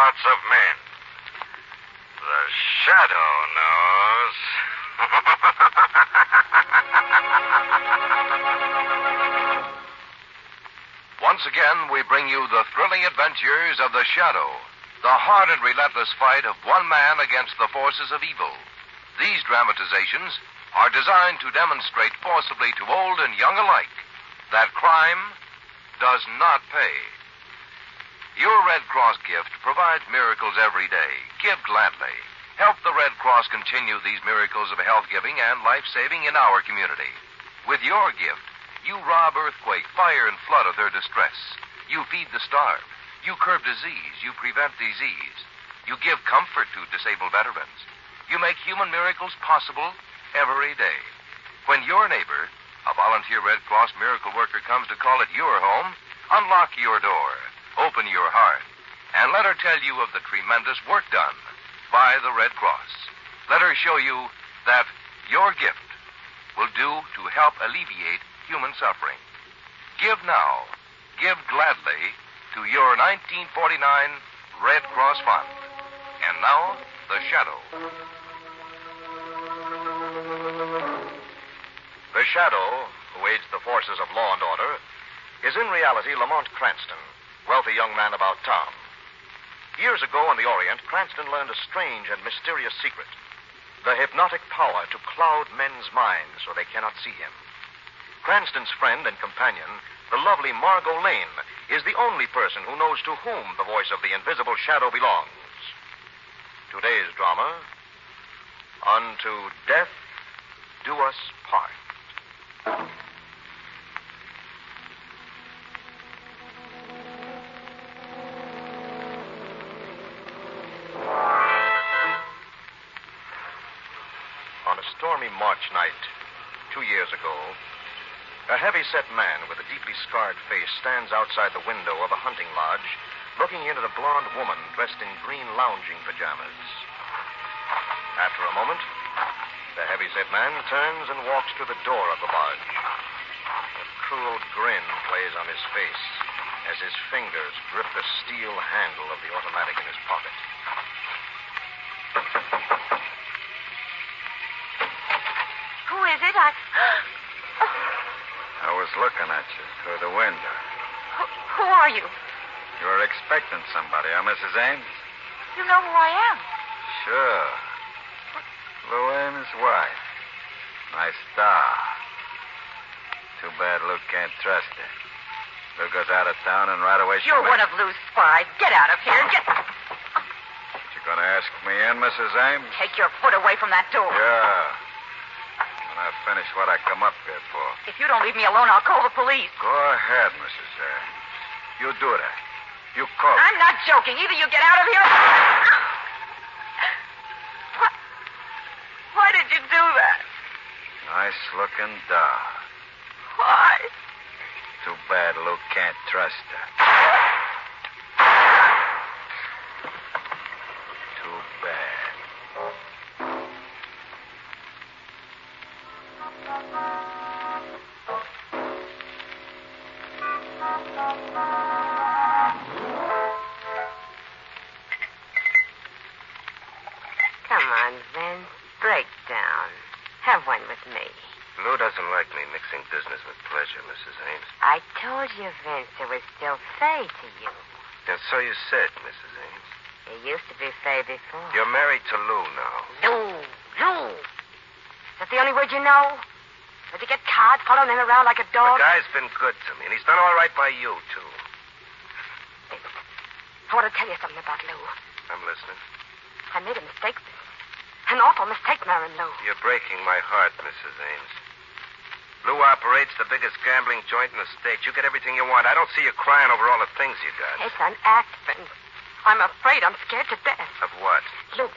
hearts of men? The shadow knows. Once again, we bring you the thrilling adventures of the Shadow, the hard and relentless fight of one man against the forces of evil. These dramatizations are designed to demonstrate forcibly to old and young alike that crime does not pay. Your Red Cross gift provides miracles every day. Give gladly. Help the Red Cross continue these miracles of health giving and life saving in our community. With your gift, you rob earthquake, fire, and flood of their distress. You feed the starved. You curb disease. You prevent disease. You give comfort to disabled veterans. You make human miracles possible every day. When your neighbor, a volunteer Red Cross miracle worker, comes to call at your home, unlock your door, open your heart, and let her tell you of the tremendous work done by the Red Cross. Let her show you that your gift will do to help alleviate human suffering. Give now, give gladly to your 1949 Red Cross Fund. And now, the Shadow. The Shadow, who aids the forces of law and order, is in reality Lamont Cranston, wealthy young man about town. Years ago in the Orient, Cranston learned a strange and mysterious secret the hypnotic power to cloud men's minds so they cannot see him. Cranston's friend and companion, the lovely Margot Lane, is the only person who knows to whom the voice of the invisible shadow belongs. Today's drama Unto Death Do Us Part. Stormy March night, two years ago, a heavy set man with a deeply scarred face stands outside the window of a hunting lodge looking in at a blonde woman dressed in green lounging pajamas. After a moment, the heavy set man turns and walks to the door of the lodge. A cruel grin plays on his face as his fingers grip the steel handle of the automatic in his pocket. Who is it? I. I was looking at you through the window. Who, who are you? You were expecting somebody, huh, Mrs. Ames? You know who I am. Sure. Lou Ames' wife. My star. Too bad Lou can't trust her. Lou goes out of town and right away she You're one of Lou's spies. Get out of here. Get. you're gonna ask me in, Mrs. Ames? Take your foot away from that door. Yeah. When I finish what I come up here for. If you don't leave me alone, I'll call the police. Go ahead, Mrs. Ames. You do that. You call. I'm not joking. Either you get out of here. What? Why did you do that? Nice looking doll. Why? Too bad Lou can't trust her. Vince. Break down. Have one with me. Lou doesn't like me mixing business with pleasure, Mrs. Ames. I told you, Vince, it was still Fay to you. And so you said, Mrs. Ames. It used to be Fay before. You're married to Lou now. Lou. Lou. Is that the only word you know? Does he get cards following him around like a dog? The guy's been good to me, and he's done all right by you, too. I want to tell you something about Lou. I'm listening. I made a mistake. An awful mistake marrying Lou. You're breaking my heart, Mrs. Ames. Lou operates the biggest gambling joint in the state. You get everything you want. I don't see you crying over all the things you got. It's an act, Vince. I'm afraid I'm scared to death. Of what? Lou.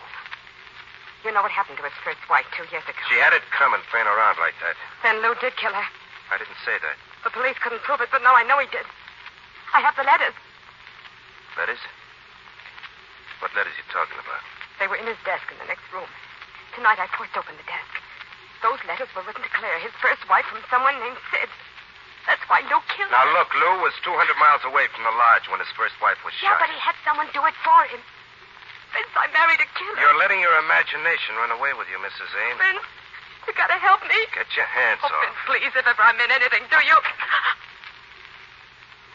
You know what happened to his first wife two years ago. She had it coming, playing around like that. Then Lou did kill her. I didn't say that. The police couldn't prove it, but now I know he did. I have the letters. Letters? What letters you talking about? They were in his desk in the next room. Tonight I forced open the desk. Those letters were written to Claire, his first wife, from someone named Sid. That's why Lou killed Now, look, Lou was 200 miles away from the lodge when his first wife was Yeah, shot. Yeah, but he had someone do it for him. Vince, I married a killer. You're letting your imagination run away with you, Mrs. Ames. Vince, you gotta help me. Get your hands Oh, off. Vince, please, if ever I'm in anything, do you?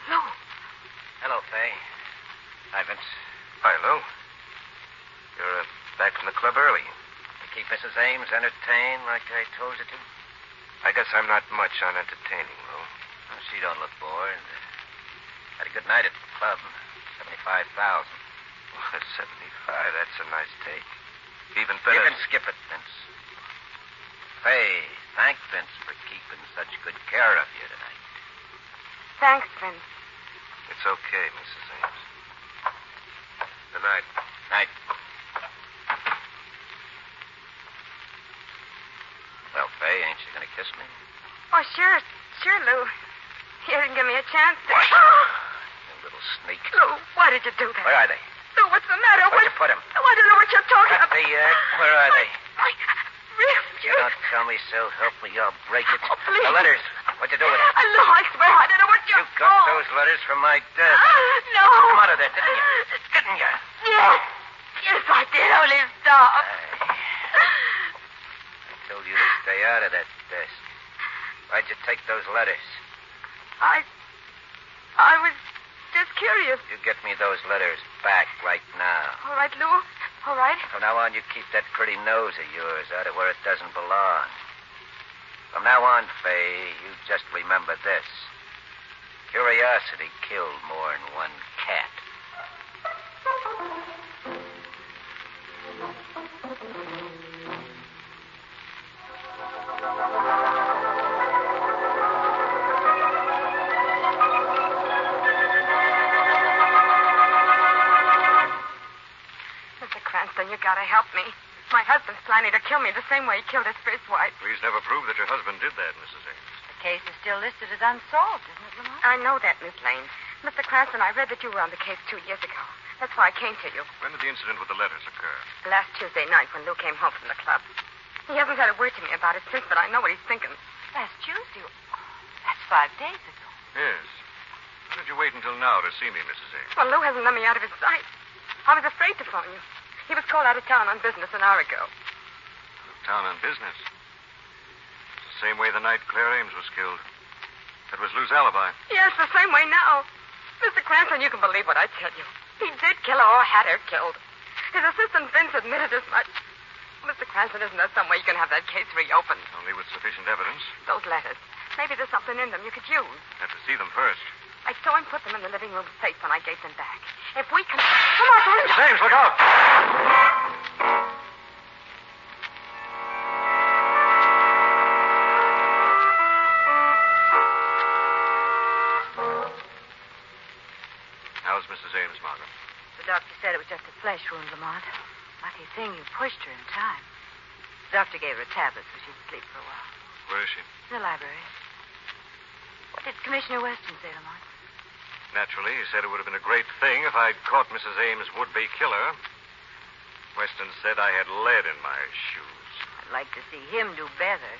Lou, Hello, Fay. Hi, Vince. Hi, Lou. You're uh, back from the club early. You keep Mrs. Ames entertained like I told you to? I guess I'm not much on entertaining, Lou. Well, she don't look bored. Had a good night at the club. Seventy-five thousand. Well, 75, that's a nice take. Even better. You can skip it, Vince. Fay, thank Vince for keeping such good care of you tonight. thanks, Vince. It's okay, Mrs. Ames. Good night. Night. Ain't you gonna kiss me? Oh, sure, sure, Lou. You didn't give me a chance. to- What? You little sneak. Lou, why did you do that? Where are they? Lou, what's the matter? Where'd What- you put him? Oh, I don't know what you're talking about. the, uh, where are they? I, really? You don't tell me so. Help me, I'll break it. Oh, please. The letters. What'd you do with them? Uh, Lou, I swear I don't know what you're You got those letters from my desk. Ah, no. Come out of there, didn't you? Didn't you? Yes. Yes, I did. Only stop. Told out of that desk. Why'd you take those letters? I. I was just curious. You get me those letters back right now. All right, Lou. All right. From now on, you keep that pretty nose of yours out of where it doesn't belong. From now on, Fay, you just remember this. Curiosity killed more than one you gotta help me. My husband's planning to kill me the same way he killed his first wife. Please never prove that your husband did that, Mrs. Ames. The case is still listed as unsolved, isn't it, Lamont? I know that, Miss Lane. Mr. Cranston, I read that you were on the case two years ago. That's why I came to you. When did the incident with the letters occur? Last Tuesday night when Lou came home from the club. He hasn't said a word to me about it since, but I know what he's thinking. Last Tuesday? That's five days ago. Yes. Why did you wait until now to see me, Mrs. Ames? Well, Lou hasn't let me out of his sight. I was afraid to phone you. He was called out of town on business an hour ago. Out of town on business. It's the same way the night Claire Ames was killed. That was Lou's alibi. Yes, the same way now. Mr. Cranston, you can believe what I tell you. He did kill her or had her killed. His assistant Vince admitted as much. Mr. Cranston, isn't there some way you can have that case reopened? Only with sufficient evidence. Those letters. Maybe there's something in them you could use. Have to see them first. I saw him put them in the living room safe when I gave them back. If we can. Come on, Vince. Mrs. Ames, look out! How's Mrs. Ames, Margot? The doctor said it was just a flesh wound, Lamont. Lucky thing you pushed her in time. The doctor gave her a tablet so she'd sleep for a while. Where is she? In the library. What did Commissioner Weston say, Lamont? Naturally, he said it would have been a great thing if I'd caught Mrs. Ames' would-be killer. Weston said I had lead in my shoes. I'd like to see him do better.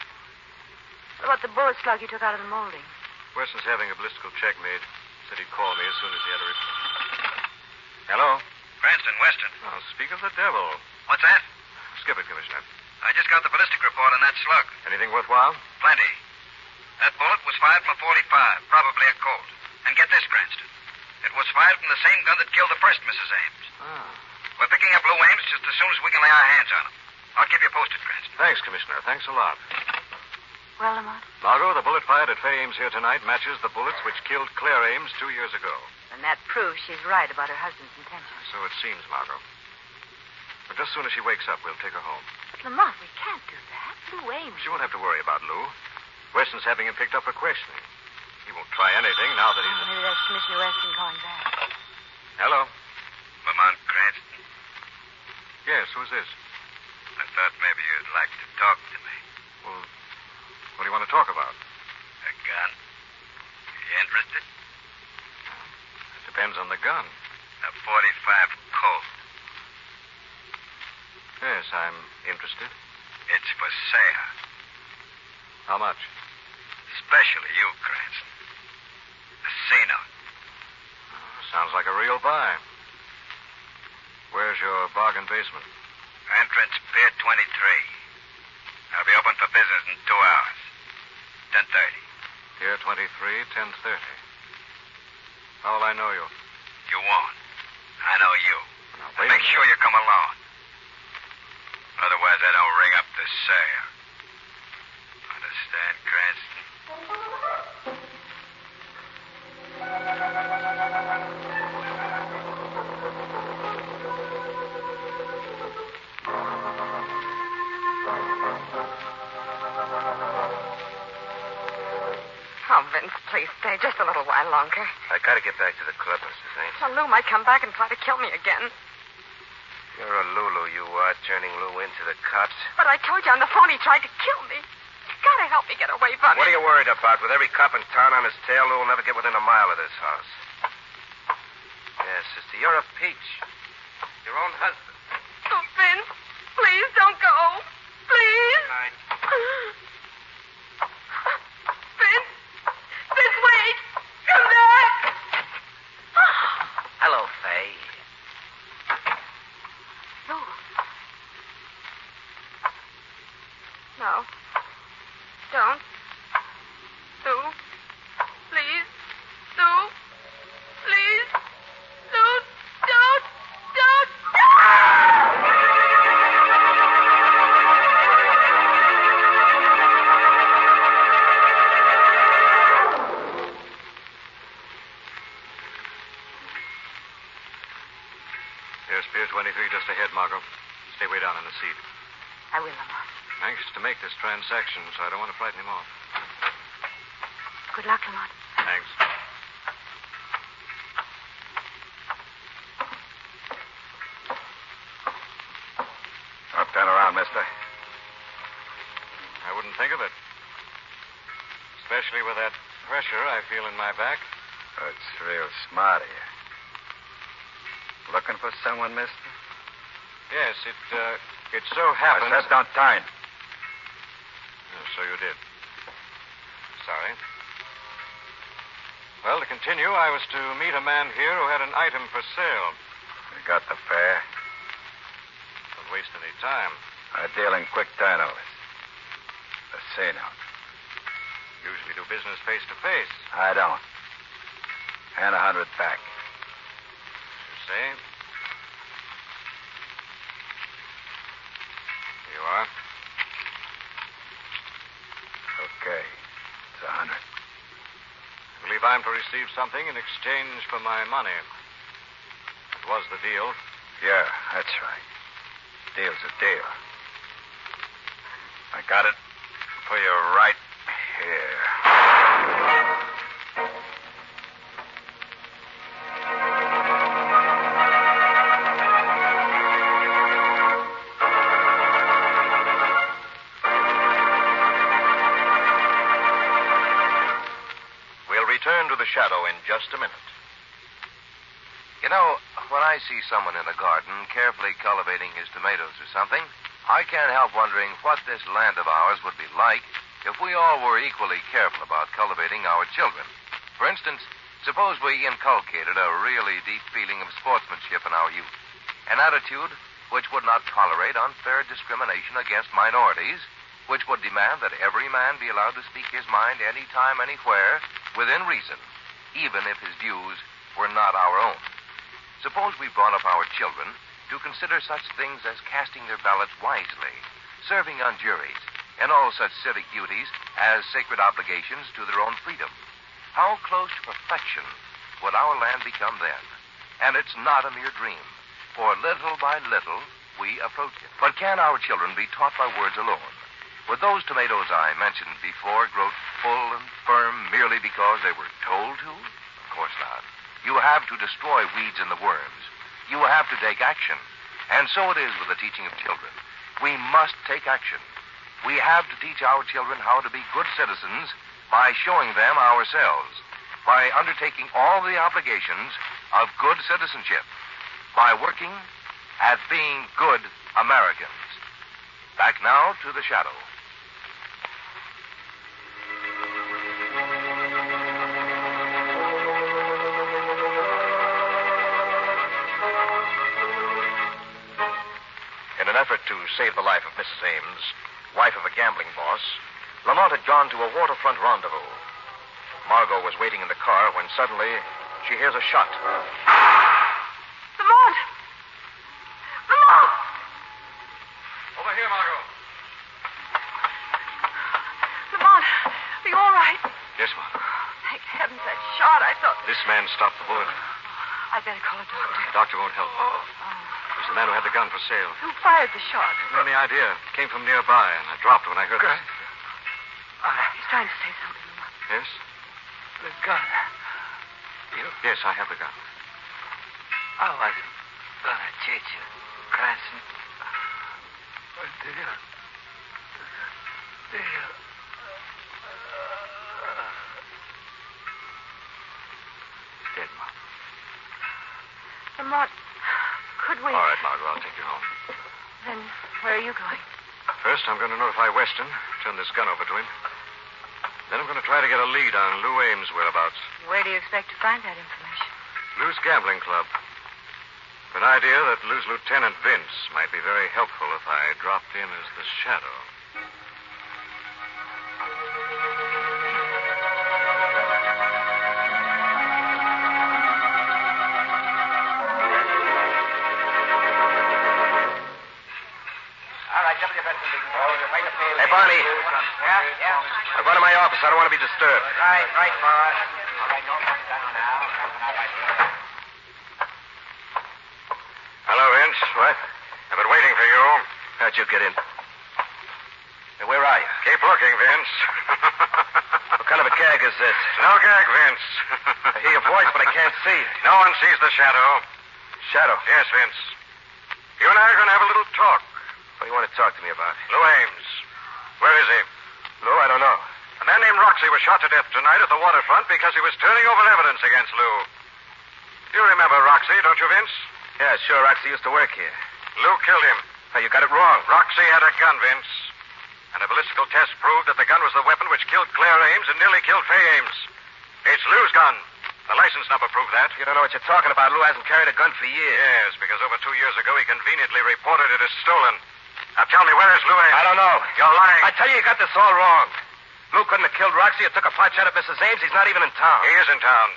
What about the bullet slug you took out of the molding? Weston's having a ballistical check made. Said he'd call me as soon as he had a report. Hello? Cranston, Weston. Oh, speak of the devil. What's that? Skip it, Commissioner. I just got the ballistic report on that slug. Anything worthwhile? Plenty. That bullet was fired from a 45, probably a Colt. And get this, Cranston. It was fired from the same gun that killed the first Mrs. Ames. Ah. We're picking up Lou Ames just as soon as we can lay our hands on him. I'll keep you posted, Cranston. Thanks, Commissioner. Thanks a lot. Well, Lamont? Margot, the bullet fired at Fay Ames here tonight matches the bullets which killed Claire Ames two years ago. And that proves she's right about her husband's intentions. So it seems, Margot. But just as soon as she wakes up, we'll take her home. But, Lamont, we can't do that. Lou Ames. She won't have to worry about Lou. Weston's having him picked up for questioning. He won't try anything now that he's. Oh, maybe that's Commissioner Weston calling back. Hello. Lamont Cranston, Yes, who's this? I thought maybe you'd like to talk to me. Well, what do you want to talk about? A gun? You interested? It depends on the gun. A 45 Colt. Yes, I'm interested. It's for sale. How much? Especially you, Cranston. Oh, sounds like a real buy. Where's your bargain basement? Entrance Pier 23. I'll be open for business in two hours. 10.30. Pier 23, 1030. How will I know you? You won't. I know you. Now, Make sure you come along. Otherwise, I don't ring up the sale. Just a little while longer. I gotta get back to the club, Mrs. Ames. Well, Lou might come back and try to kill me again. You're a Lulu, you are, turning Lou into the cops. But I told you on the phone he tried to kill me. You gotta help me get away from What are you worried about? With every cop in town on his tail, Lou will never get within a mile of this house. Yes, sister, you're a peach. Your own husband. Oh, Vince, please don't go. Please. Night. this transaction, so I don't want to frighten him off. Good luck, Lamont. Thanks. Don't turn around, mister. I wouldn't think of it. Especially with that pressure I feel in my back. That's real smart of you. Looking for someone, mister? Yes, it, uh, it so I happens. said don't turn. Oh, so you did. Sorry. Well, to continue, I was to meet a man here who had an item for sale. You got the fare. Don't waste any time. I deal in quick turnovers. The casino. Usually do business face to face. I don't. And a hundred back. You say? Here you are. Okay. It's a hundred. I'm to receive something in exchange for my money. It was the deal. Yeah, that's right. Deal's a deal. I got it for you right shadow in just a minute. You know, when I see someone in a garden carefully cultivating his tomatoes or something, I can't help wondering what this land of ours would be like if we all were equally careful about cultivating our children. For instance, suppose we inculcated a really deep feeling of sportsmanship in our youth, an attitude which would not tolerate unfair discrimination against minorities, which would demand that every man be allowed to speak his mind anytime, anywhere, within reason, even if his views were not our own. Suppose we brought up our children to consider such things as casting their ballots wisely, serving on juries, and all such civic duties as sacred obligations to their own freedom. How close to perfection would our land become then? And it's not a mere dream, for little by little we approach it. But can our children be taught by words alone? Would those tomatoes I mentioned before grow full and firm merely because they were told to? Of course not. You have to destroy weeds and the worms. You have to take action. And so it is with the teaching of children. We must take action. We have to teach our children how to be good citizens by showing them ourselves, by undertaking all the obligations of good citizenship, by working at being good Americans. Back now to the shadow. To save the life of Mrs. Ames, wife of a gambling boss, Lamont had gone to a waterfront rendezvous. Margot was waiting in the car when suddenly she hears a shot. Lamont! Lamont! Over here, Margot. Lamont, are you all right? Yes, Margot. Thank heavens that shot. I thought. This man stopped the bullet. I'd better call a doctor. The doctor won't help. Was the man who had the gun for sale. Who fired the shot? Any idea? It came from nearby, and I dropped when I heard it. He's trying to say something, Yes? The gun. You? Yes, I have the gun. Oh, I wasn't gonna cheat you, Cranston. But did you? Did you? He's dead, Margot. Lamont, could we? All right, Margot, I'll take you home. Then where are you going? First, I'm going to notify Weston, turn this gun over to him. Then I'm going to try to get a lead on Lou Ames' whereabouts. Where do you expect to find that information? Lou's Gambling Club. An idea that Lou's Lieutenant Vince might be very helpful if I dropped in as the shadow. Yeah. I'll go to my office. I don't want to be disturbed. Right, right, boss. All right, don't come down now. Hello, Vince. What? I've been waiting for you. How'd you get in? Where are you? Keep looking, Vince. What kind of a gag is this? no gag, Vince. I hear your voice, but I can't see. No one sees the shadow. Shadow. Yes, Vince. You and I are going to have a little talk. What do you want to talk to me about? Lou Ames. Where is he? Lou, I don't know. A man named Roxy was shot to death tonight at the waterfront because he was turning over evidence against Lou. You remember Roxy, don't you, Vince? Yeah, sure. Roxy used to work here. Lou killed him. Hey, you got it wrong. Roxy had a gun, Vince. And a ballistical test proved that the gun was the weapon which killed Claire Ames and nearly killed Fay Ames. It's Lou's gun. The license number proved that. You don't know what you're talking about. Lou hasn't carried a gun for years. Yes, because over two years ago he conveniently reported it as stolen. Now tell me, where is Lou Ames? I don't know. You're lying. I tell you, you got this all wrong. Lou couldn't have killed Roxy or took a pot shot at Mrs. Ames. He's not even in town. He is in town.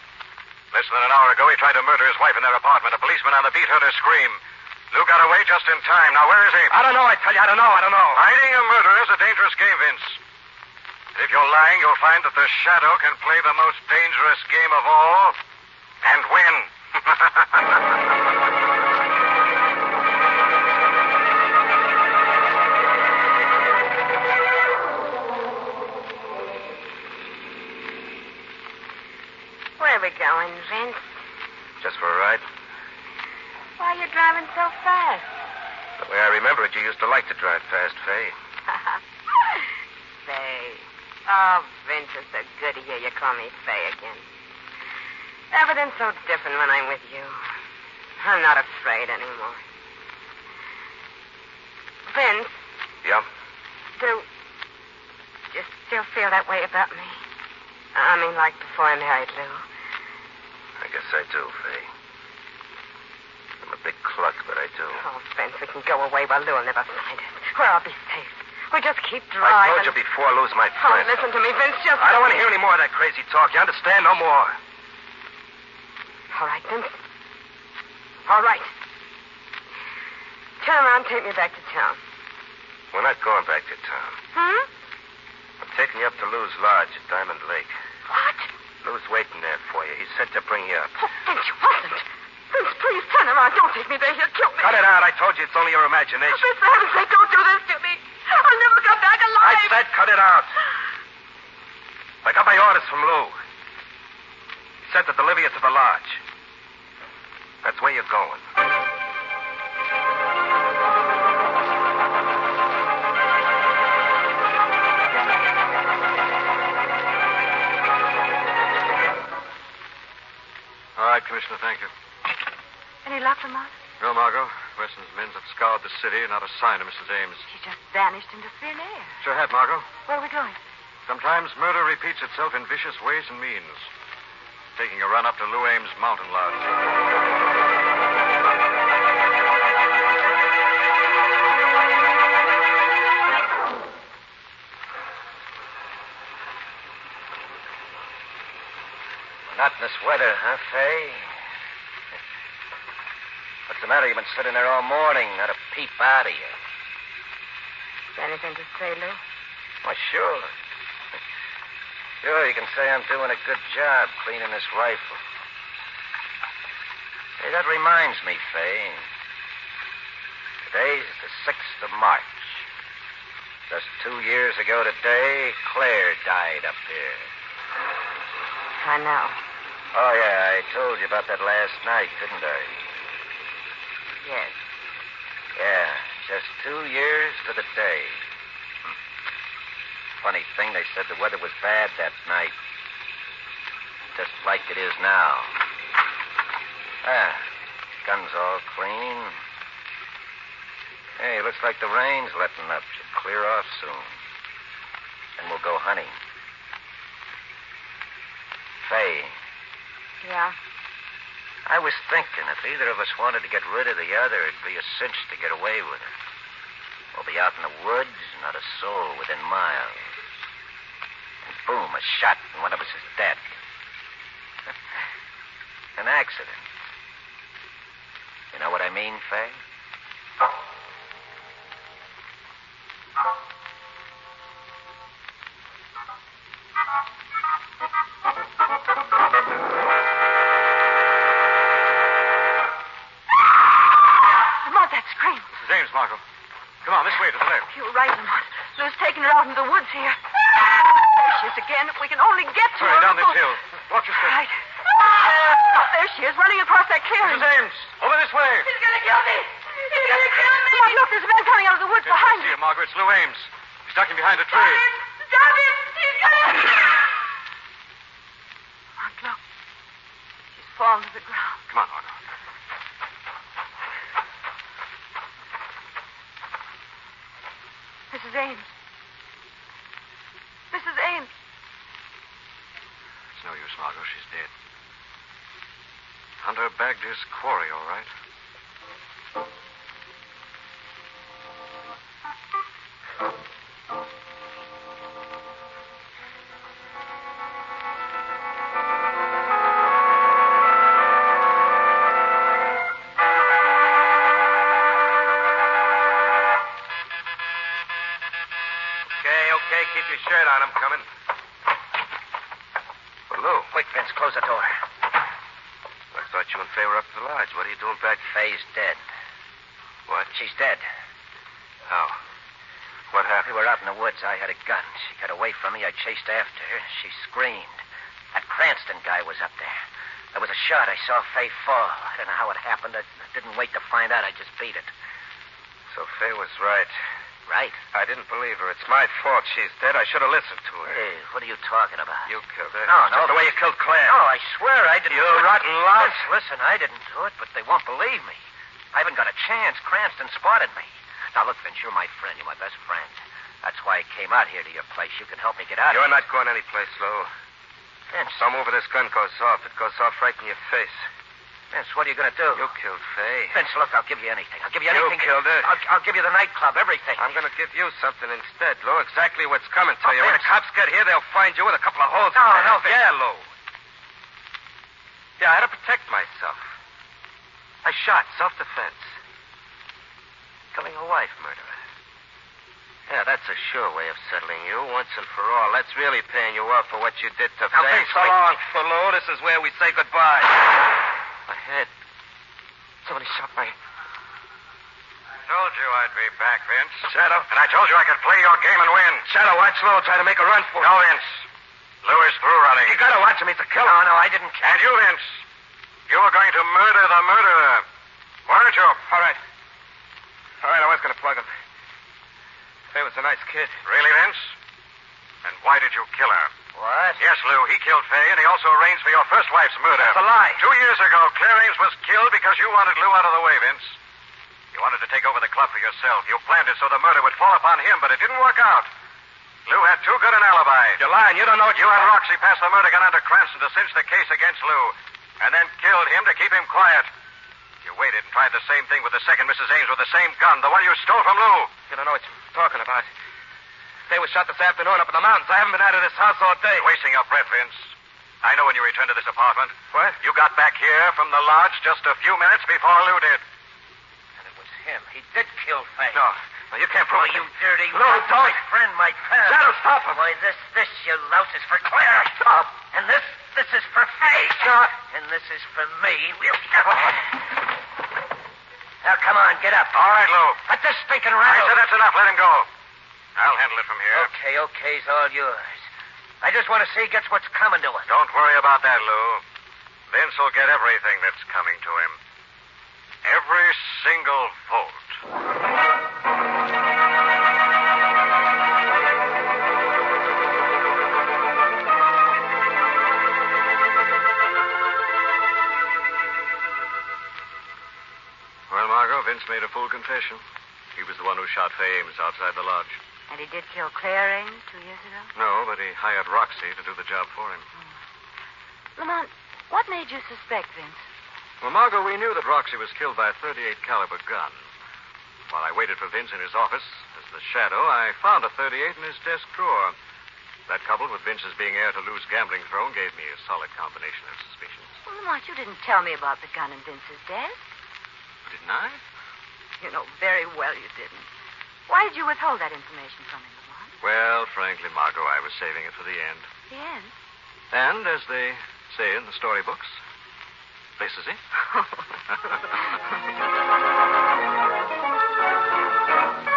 Less than an hour ago, he tried to murder his wife in their apartment. A policeman on the beat heard her scream. Lou got away just in time. Now, where is he? I don't know. I tell you, I don't know. I don't know. Hiding a murderer is a dangerous game, Vince. If you're lying, you'll find that the shadow can play the most dangerous game of all and win. used to like drive fast, Fay. Faye. Oh, Vince, it's so good to hear you call me Faye again. Everything's so different when I'm with you. I'm not afraid anymore. Vince, Yeah? do you still feel that way about me? I mean, like before I married Lou. I guess I do, Fay. I'm a big cluck, but I do. Oh, Vince, we can go away where Lou will never find us. Where I'll be safe. We just keep driving. I told you before, I lose my Oh, friend. listen to me, Vince. Just I don't want to hear any more of that crazy talk. You understand? No more. All right, Vince. All right. Turn around and take me back to town. We're not going back to town. Hmm? I'm taking you up to Lou's lodge at Diamond Lake. What? Lou's waiting there for you. He said to bring you up. Oh, Vince, you wasn't. Vince, please turn around. Don't take me there. He'll kill me. Cut it out. I told you it's only your imagination. Vince, for heaven's sake, don't do this to me. I'll never come back alive. I said cut it out. I got my orders from Lou. He said to deliver you to the lodge. That's where you're going. All right, Commissioner, thank you. Any luck, Lamont? No, Margot. Weston's men have scoured the city, not a sign of Mrs. Ames. She just vanished into thin air. Sure have, Margot. Where are we going? Sometimes murder repeats itself in vicious ways and means. Taking a run up to Lou Ames' mountain lodge. Not in this weather, huh, Fay? Matter? You've been sitting there all morning, not a peep out of you. Anything to say, Lou? Why, sure. Sure, you can say I'm doing a good job cleaning this rifle. Hey, that reminds me, Fay. Today's the 6th of March. Just two years ago today, Claire died up here. I know. Oh, yeah, I told you about that last night, didn't I? Yes. Yeah, just two years to the day. Funny thing, they said the weather was bad that night. Just like it is now. Ah, gun's all clean. Hey, looks like the rain's letting up. Should clear off soon. Then we'll go hunting. Faye, Yeah. I was thinking if either of us wanted to get rid of the other, it'd be a cinch to get away with her. We'll be out in the woods, not a soul within miles. And boom, a shot, and one of us is dead. An accident. You know what I mean, Fay? Again. If we can only get to Hurry, her. down this hill. Watch your step. Right. Oh, there she is, running across that clearing. Mrs. Ames, over this way. He's gonna kill me. He's gonna kill me. Lamont, look, there's a man coming out of the woods Yes, behind I see you. him, Margot. It's Lou Ames. He's ducking behind a tree. Stop tree. him! Stop him! He's gonna... Lamont, look. She's fallen to the ground. Come on, Margot. Mrs. Ames. Mrs. Ames. It's no use, Margot. She's dead. Hunter bagged his quarry, all right. Okay, okay. Keep your shirt on. I'm coming. Lou, Quick, Vince, close the door. I thought you and Fay were up at the lodge. What are you doing back? Faye's dead. What? She's dead. How? What happened? We were out in the woods. I had a gun. She got away from me. I chased after her. She screamed. That Cranston guy was up there. There was a shot. I saw Faye fall. I don't know how it happened. I didn't wait to find out. I just beat it. So Fay was right. Right? I didn't believe her. It's my fault she's dead. I should have listened to her. Hey, what are you talking about? You killed her. No, no. Just the way you killed Claire. No, I swear I didn't. You rotten louse. Listen, I didn't do it, but they won't believe me. I haven't got a chance. Cranston spotted me. Now, look, Vince, you're my friend. You're my best friend. That's why I came out here to your place. You can help me get out You're of here. not going anyplace, Lou. Vince, Some over this gun goes off. It goes off right in your face. Vince, what are you going to do? You killed Fay. Vince, look, I'll give you anything. I'll give you anything. You killed her. I'll, I'll give you the nightclub, everything. I'm going to give you something instead, Lou. Exactly what's coming to Oh, you. When the cops get here, they'll find you with a couple of holes No, in your no. Vince. Yeah, Lou. Yeah, I had to protect myself. I shot, self-defense. killing a wife murderer. Yeah, that's a sure way of settling you once and for all. That's really paying you off for what you did to Now, Faye. thanks so long, Lou. This is where we say goodbye. My head. Somebody shot my... Told you I'd be back, Vince. Shadow. And I told you I could play your game and win. Shadow, watch Lou try to make a run for it. No, Vince. Lou is through running. You gotta watch him. He's a killer. No, no, I didn't And you, Vince. You were going to murder the murderer. Weren't you? All right. All right, I was gonna plug him. Faye was a nice kid. Really, Vince? And why did you kill her? What? Yes, Lou, he killed Fay, and he also arranged for your first wife's murder. That's a lie. Two years ago, Claire Ames was killed because you wanted Lou out of the way, Vince. You wanted to take over the club for yourself. You planned it so the murder would fall upon him, but it didn't work out. Lou had too good an alibi. You're lying. You don't know what You and Roxy passed the murder gun on to Cranston to cinch the case against Lou, and then killed him to keep him quiet. You waited and tried the same thing with the second Mrs. Ames with the same gun, the one you stole from Lou. You don't know what you're talking about. Faye was shot this afternoon up in the mountains. I haven't been out of this house all day. You're wasting your breath, Vince. I know when you returned to this apartment. What? You got back here from the lodge just a few minutes before Lou did. And it was him. He did kill Faye. No. No, you can't prove Oh, it. you dirty... No, rat. don't. My friend, my pal. Shadow, stop him. Why, this, this, you louse, is for Claire. Stop. And this, this is for Faye. No. And this is for me. We'll... Now, come on, get up. All right, Lou. Let this stinking I rattle. said that's enough. Let him go. I'll handle it from here. Okay, okay's all yours. I just want to see he gets what's coming to him. Don't worry about that, Lou. Vince will get everything that's coming to him. Every single vote. Well, Margot, Vince made a full confession. He was the one who shot Fay Ames outside the lodge. And he did kill Claire Ames two years ago? No, but he hired Roxy to do the job for him. Hmm. Lamont, what made you suspect Vince? Well, Margot, we knew that Roxy was killed by a 38 caliber gun. While I waited for Vince in his office as the shadow, I found a 38 in his desk drawer. That coupled with Vince's being heir to Lou's gambling throne gave me a solid combination of suspicions. Well, Lamont, you didn't tell me about the gun in Vince's desk. Didn't I? You know very well you didn't. Why did you withhold that information from him, Lamont? Well, frankly, Margot, I was saving it for the end. The end? And, as they say in the storybooks, this is it.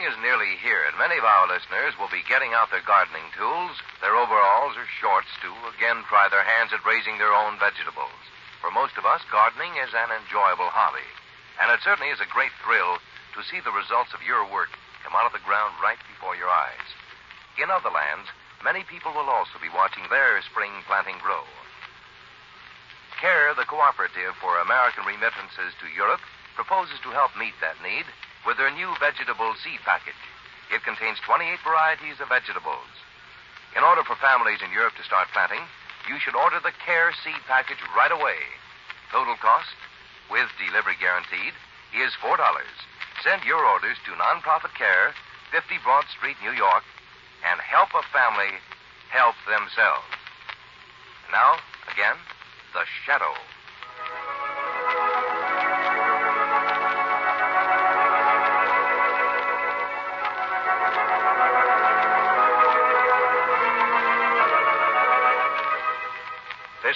Spring is nearly here, and many of our listeners will be getting out their gardening tools, their overalls or shorts to again try their hands at raising their own vegetables. For most of us, gardening is an enjoyable hobby, and it certainly is a great thrill to see the results of your work come out of the ground right before your eyes. In other lands, many people will also be watching their spring planting grow. CARE, the Cooperative for American Remittances to Europe, proposes to help meet that need with their new vegetable seed package. It contains 28 varieties of vegetables. In order for families in Europe to start planting, you should order the CARE seed package right away. Total cost, with delivery guaranteed, is $4. Send your orders to Nonprofit Care, 50 Broad Street, New York, and help a family help themselves. Now, again, The Shadow.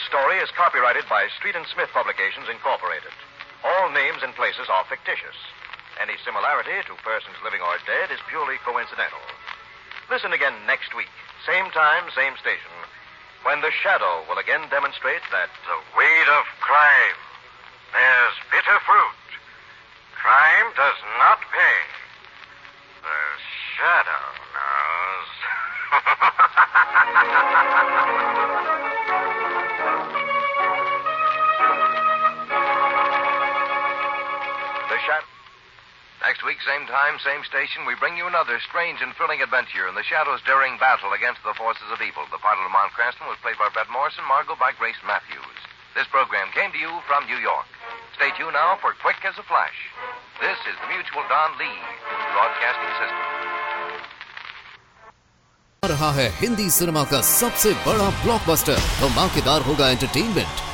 Story is copyrighted by Street and Smith Publications, Incorporated. All names and places are fictitious. Any similarity to persons living or dead is purely coincidental. Listen again next week, same time, same station, when The Shadow will again demonstrate that The weed of crime bears bitter fruit. Crime does not pay. The shadow knows. same time, same station, we bring you another strange and thrilling adventure in the Shadow's daring battle against the forces of evil. The part of Lamont Cranston was played by Bret Morrison, Margot by Grace Matthews. This program came to you from New York. Stay tuned now for Quick as a Flash. This is the Mutual Don Lee Broadcasting System. रहा है Hindi cinema का सबसे बड़ा blockbuster धमाकेदार होगा entertainment